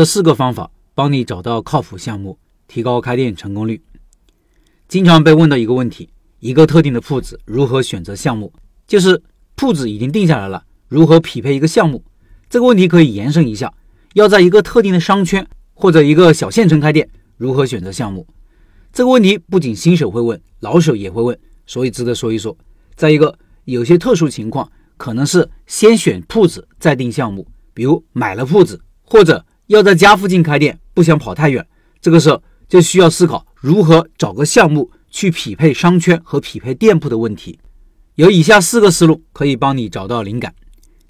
这四个方法帮你找到靠谱项目，提高开店成功率。经常被问到一个问题：一个特定的铺子如何选择项目？就是铺子已经定下来了，如何匹配一个项目？这个问题可以延伸一下：要在一个特定的商圈或者一个小县城开店，如何选择项目？这个问题不仅新手会问，老手也会问，所以值得说一说。再一个，有些特殊情况可能是先选铺子再定项目，比如买了铺子或者要在家附近开店，不想跑太远，这个时候就需要思考如何找个项目去匹配商圈和匹配店铺的问题。有以下四个思路可以帮你找到灵感：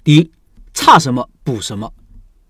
第一，差什么补什么，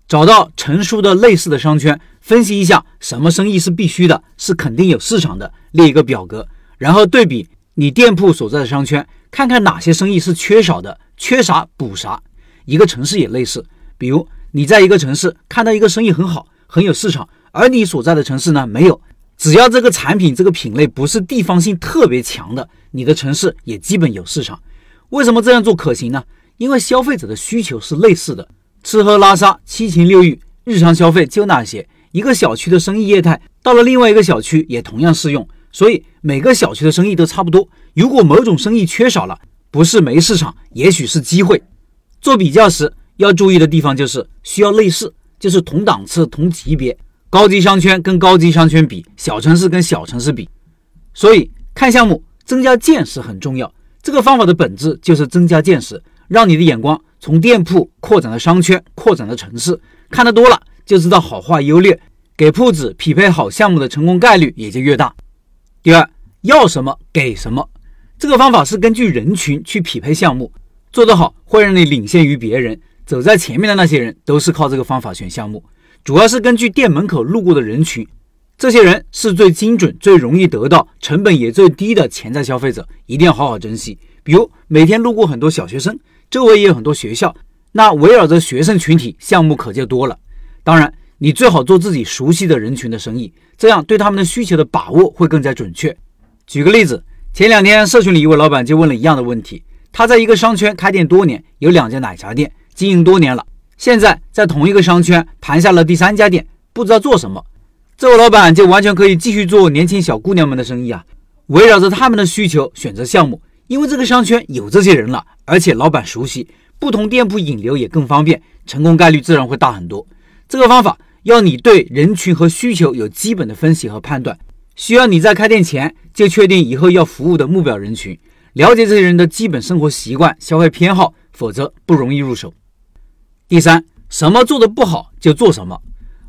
找到成熟的类似的商圈，分析一下什么生意是必须的，是肯定有市场的，列一个表格，然后对比你店铺所在的商圈。看看哪些生意是缺少的，缺啥补啥。一个城市也类似，比如你在一个城市看到一个生意很好，很有市场，而你所在的城市呢没有。只要这个产品这个品类不是地方性特别强的，你的城市也基本有市场。为什么这样做可行呢？因为消费者的需求是类似的，吃喝拉撒、七情六欲，日常消费就那些。一个小区的生意业态到了另外一个小区也同样适用。所以每个小区的生意都差不多。如果某种生意缺少了，不是没市场，也许是机会。做比较时要注意的地方就是需要类似，就是同档次、同级别。高级商圈跟高级商圈比，小城市跟小城市比。所以看项目增加见识很重要。这个方法的本质就是增加见识，让你的眼光从店铺扩展到商圈，扩展到城市。看得多了就知道好坏优劣，给铺子匹配好项目的成功概率也就越大。第二，要什么给什么，这个方法是根据人群去匹配项目，做得好会让你领先于别人。走在前面的那些人都是靠这个方法选项目，主要是根据店门口路过的人群，这些人是最精准、最容易得到、成本也最低的潜在消费者，一定要好好珍惜。比如每天路过很多小学生，周围也有很多学校，那围绕着学生群体项目可就多了。当然。你最好做自己熟悉的人群的生意，这样对他们的需求的把握会更加准确。举个例子，前两天社群里一位老板就问了一样的问题。他在一个商圈开店多年，有两家奶茶店经营多年了，现在在同一个商圈盘下了第三家店，不知道做什么。这位老板就完全可以继续做年轻小姑娘们的生意啊，围绕着他们的需求选择项目，因为这个商圈有这些人了，而且老板熟悉，不同店铺引流也更方便，成功概率自然会大很多。这个方法。要你对人群和需求有基本的分析和判断，需要你在开店前就确定以后要服务的目标人群，了解这些人的基本生活习惯、消费偏好，否则不容易入手。第三，什么做的不好就做什么。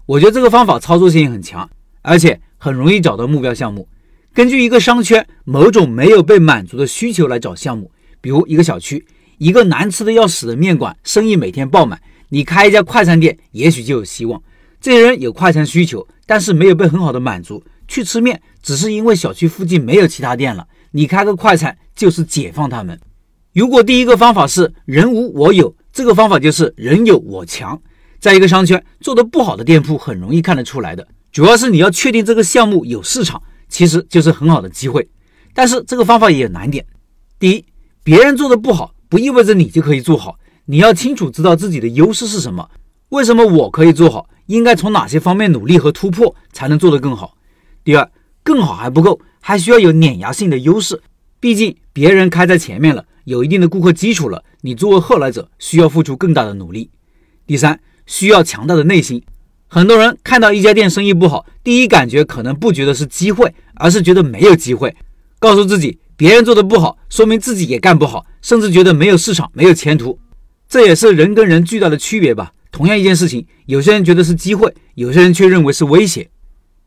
我觉得这个方法操作性很强，而且很容易找到目标项目。根据一个商圈某种没有被满足的需求来找项目，比如一个小区一个难吃的要死的面馆，生意每天爆满，你开一家快餐店也许就有希望。这些人有快餐需求，但是没有被很好的满足。去吃面只是因为小区附近没有其他店了。你开个快餐就是解放他们。如果第一个方法是人无我有，这个方法就是人有我强。在一个商圈做的不好的店铺很容易看得出来的。主要是你要确定这个项目有市场，其实就是很好的机会。但是这个方法也有难点。第一，别人做的不好，不意味着你就可以做好。你要清楚知道自己的优势是什么。为什么我可以做好？应该从哪些方面努力和突破才能做得更好？第二，更好还不够，还需要有碾压性的优势。毕竟别人开在前面了，有一定的顾客基础了，你作为后来者需要付出更大的努力。第三，需要强大的内心。很多人看到一家店生意不好，第一感觉可能不觉得是机会，而是觉得没有机会。告诉自己别人做的不好，说明自己也干不好，甚至觉得没有市场、没有前途。这也是人跟人巨大的区别吧。同样一件事情，有些人觉得是机会，有些人却认为是威胁。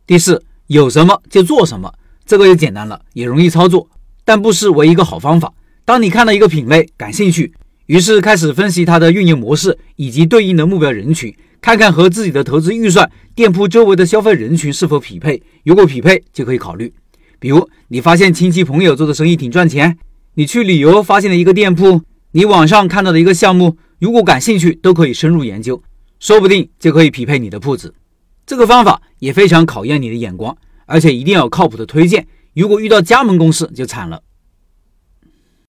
第四，有什么就做什么，这个也简单了，也容易操作，但不失为一个好方法。当你看到一个品类感兴趣，于是开始分析它的运营模式以及对应的目标人群，看看和自己的投资预算、店铺周围的消费人群是否匹配。如果匹配，就可以考虑。比如，你发现亲戚朋友做的生意挺赚钱，你去旅游发现了一个店铺，你网上看到的一个项目。如果感兴趣，都可以深入研究，说不定就可以匹配你的铺子。这个方法也非常考验你的眼光，而且一定要靠谱的推荐。如果遇到加盟公司，就惨了。